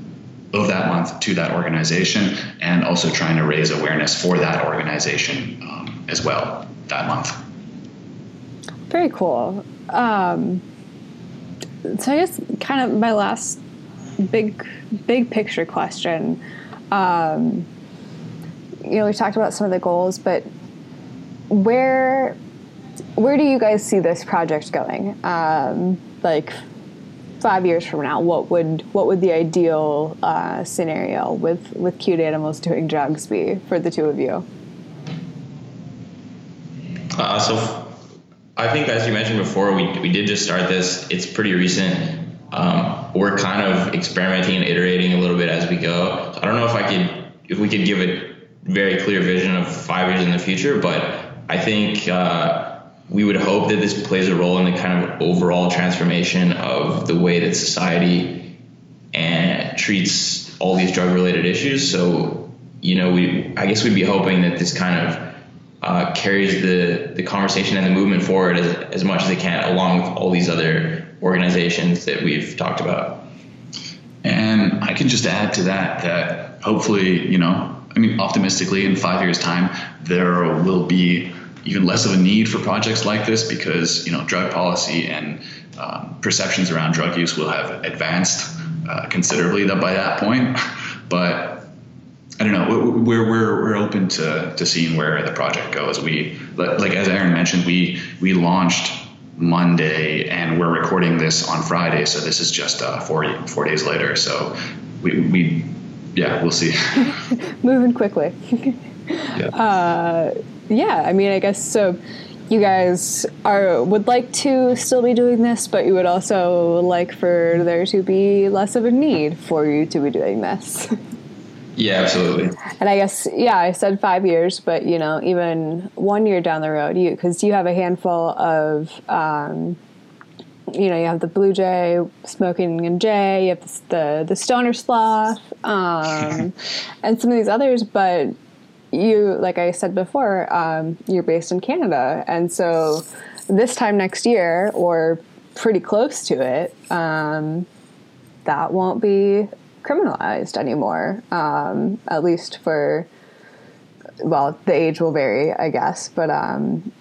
of that month to that organization, and also trying to raise awareness for that organization um, as well that month. Very cool. Um, so I guess kind of my last big big picture question. Um, you know, we talked about some of the goals, but where where do you guys see this project going? Um, like five years from now, what would what would the ideal uh, scenario with with cute animals doing drugs be for the two of you? Uh, so, I think as you mentioned before, we we did just start this. It's pretty recent. Um, we're kind of experimenting and iterating a little bit as we go. So I don't know if I could if we could give a very clear vision of five years in the future, but I think. Uh, we would hope that this plays a role in the kind of overall transformation of the way that society and eh, treats all these drug related issues. So, you know, we I guess we'd be hoping that this kind of uh, carries the the conversation and the movement forward as, as much as it can, along with all these other organizations that we've talked about. And I can just add to that that hopefully, you know, I mean, optimistically, in five years' time, there will be even less of a need for projects like this because you know drug policy and um, perceptions around drug use will have advanced uh, considerably by that point. But I don't know. We're we're we're open to to seeing where the project goes. We like as Aaron mentioned, we we launched Monday and we're recording this on Friday, so this is just uh, four four days later. So we we yeah, we'll see. Moving quickly. yeah. Uh, yeah, I mean, I guess so. you guys are would like to still be doing this, but you would also like for there to be less of a need for you to be doing this. Yeah, absolutely. And I guess, yeah, I said five years, but you know, even one year down the road, you because you have a handful of, um, you know, you have the Blue Jay, Smoking and Jay, you have the the, the Stoner Sloth, um, and some of these others. But you, like I said before, um, you're based in Canada, and so this time next year, or pretty close to it, um, that won't be criminalized anymore, um, at least for, well, the age will vary, I guess. But um,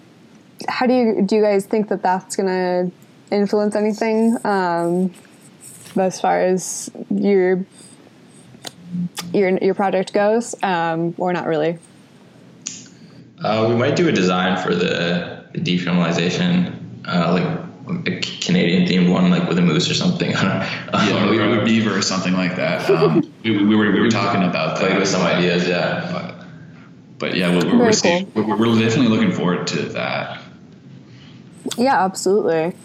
how do you do? You guys think that that's going to influence anything um, as far as your your your project goes, um, or not really? Uh, we might do a design for the, the decriminalization, uh, like a Canadian themed one, like with a moose or something. yeah, we, or a beaver or something like that. Um, we, we, were we were talking about played with some ideas, yeah. But, but yeah, we're, we're, Very we're, we're, we're definitely looking forward to that. Yeah, absolutely.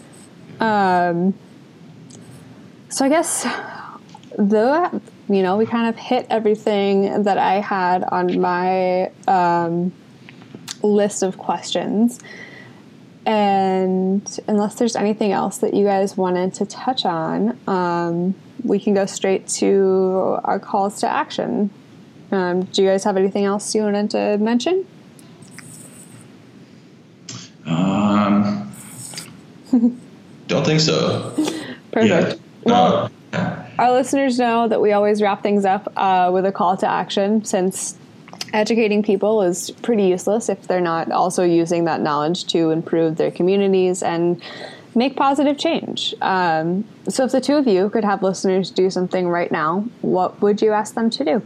Um, so I guess the you know we kind of hit everything that I had on my um, list of questions. And unless there's anything else that you guys wanted to touch on, um, we can go straight to our calls to action. Um, do you guys have anything else you wanted to mention? Um, Don't think so. Perfect. Well, our listeners know that we always wrap things up uh, with a call to action since educating people is pretty useless if they're not also using that knowledge to improve their communities and make positive change. Um, so, if the two of you could have listeners do something right now, what would you ask them to do?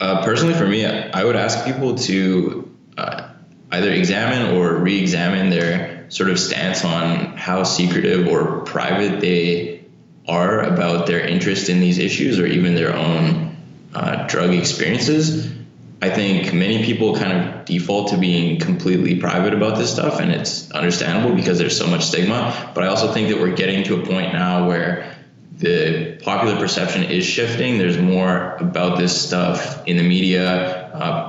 Uh, personally, for me, I would ask people to uh, either examine or re examine their sort of stance on how secretive or private they are about their interest in these issues or even their own uh, drug experiences. I think many people kind of default to being completely private about this stuff, and it's understandable because there's so much stigma. But I also think that we're getting to a point now where the popular perception is shifting. There's more about this stuff in the media. Uh,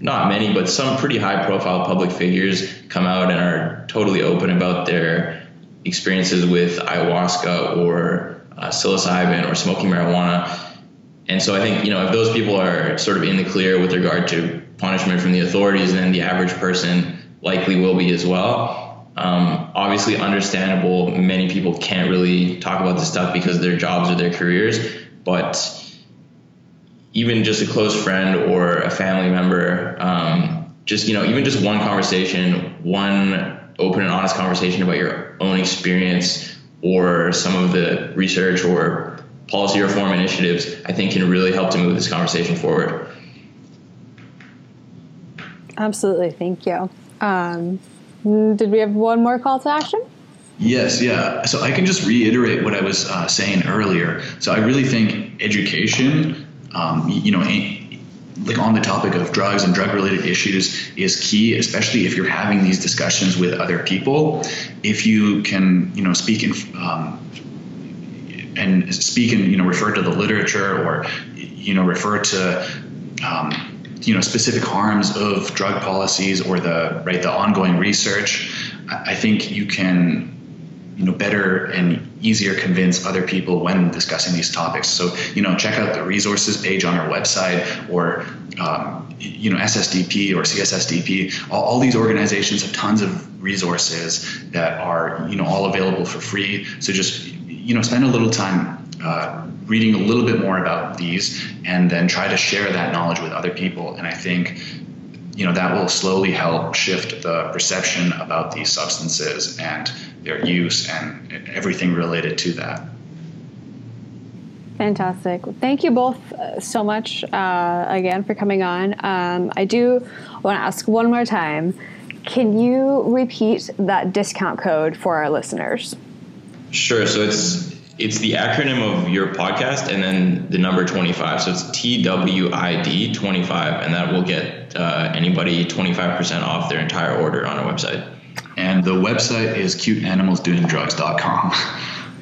not many, but some pretty high profile public figures come out and are totally open about their experiences with ayahuasca or uh, psilocybin or smoking marijuana. And so I think, you know, if those people are sort of in the clear with regard to punishment from the authorities, then the average person likely will be as well. Um, obviously, understandable. Many people can't really talk about this stuff because their jobs or their careers, but even just a close friend or a family member, um, just you know, even just one conversation, one open and honest conversation about your own experience or some of the research or policy reform initiatives, I think can really help to move this conversation forward. Absolutely, thank you. Um, did we have one more call to action? Yes, yeah. So I can just reiterate what I was uh, saying earlier. So I really think education, um, you know, like on the topic of drugs and drug related issues is key, especially if you're having these discussions with other people. If you can, you know, speak in, um, and speak and, you know, refer to the literature or, you know, refer to, um, you know specific harms of drug policies or the right the ongoing research i think you can you know better and easier convince other people when discussing these topics. So you know check out the resources page on our website or um, you know ssdp or cssdp all, all, these organizations have tons of resources that are you know all available for free. So just you know spend a little time uh, reading a little bit more about these and then try to share that knowledge with other people. And i think you know that will slowly help shift the perception about these substances and their use and everything related to that Fantastic. Thank you both uh, so much uh, again for coming on. Um, I do want to ask one more time can you repeat that discount code for our listeners? Sure. So it's it's the acronym of your podcast and then the number 25. So it's TWID 25, and that will get uh, anybody 25% off their entire order on our website. And the website is cuteanimalsdoingdrugs.com.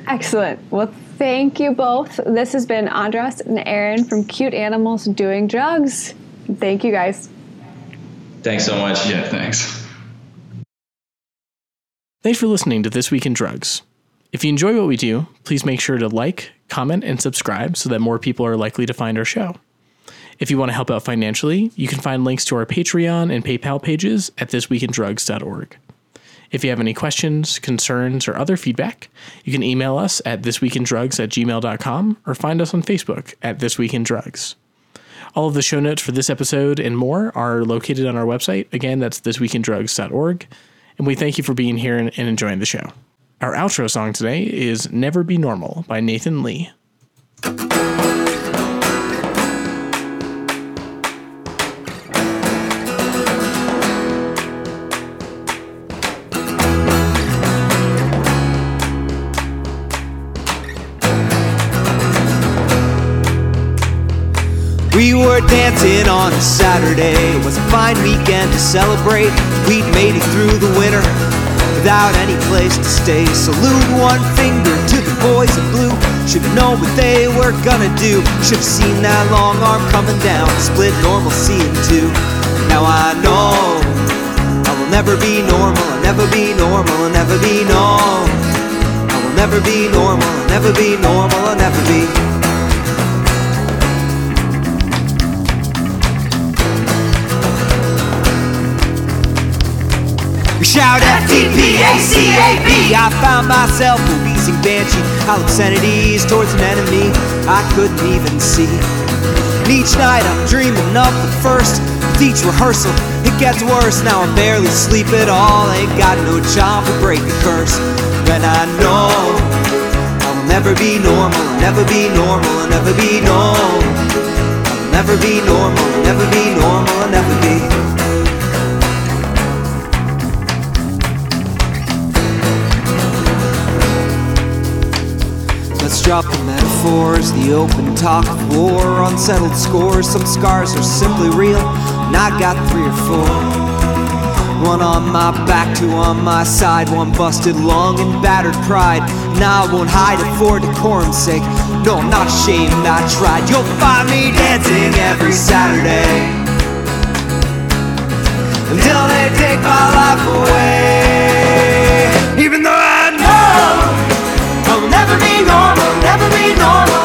Excellent. Well, thank you both. This has been Andras and Aaron from Cute Animals Doing Drugs. Thank you guys. Thanks so much. Yeah, thanks. Thanks for listening to This Week in Drugs. If you enjoy what we do, please make sure to like, comment, and subscribe so that more people are likely to find our show. If you want to help out financially, you can find links to our Patreon and PayPal pages at thisweekindrugs.org. If you have any questions, concerns, or other feedback, you can email us at thisweekindrugs at gmail.com or find us on Facebook at thisweekindrugs. All of the show notes for this episode and more are located on our website. Again, that's thisweekindrugs.org. And we thank you for being here and, and enjoying the show. Our outro song today is Never Be Normal by Nathan Lee. Were dancing on a Saturday. It was a fine weekend to celebrate. We'd made it through the winter without any place to stay. Salute one finger to the boys in blue. Should've known what they were gonna do. Should've seen that long arm coming down. Split normalcy in two. Now I know I will never be normal. I'll never be normal. I'll never be normal. I will never be normal. I'll never be normal. I'll never be. We shout F-T-P-A-C-A-B I found myself a wheezing banshee How obscenities towards an enemy I couldn't even see. And each night I'm dreaming of the first With each rehearsal. It gets worse. Now I barely sleep at all Ain't got no job to break the curse. When I know I will never be normal I'll never be normal I'll never be normal. I'll never be normal I'll never be normal I'll never be drop the metaphors, the open talk of war, unsettled scores. Some scars are simply real, and I got three or four. One on my back, two on my side, one busted lung and battered pride. Now I won't hide it for decorum's sake. No, I'm not ashamed, I tried. You'll find me dancing every Saturday until they take my life away. Even though never be normal, never be normal.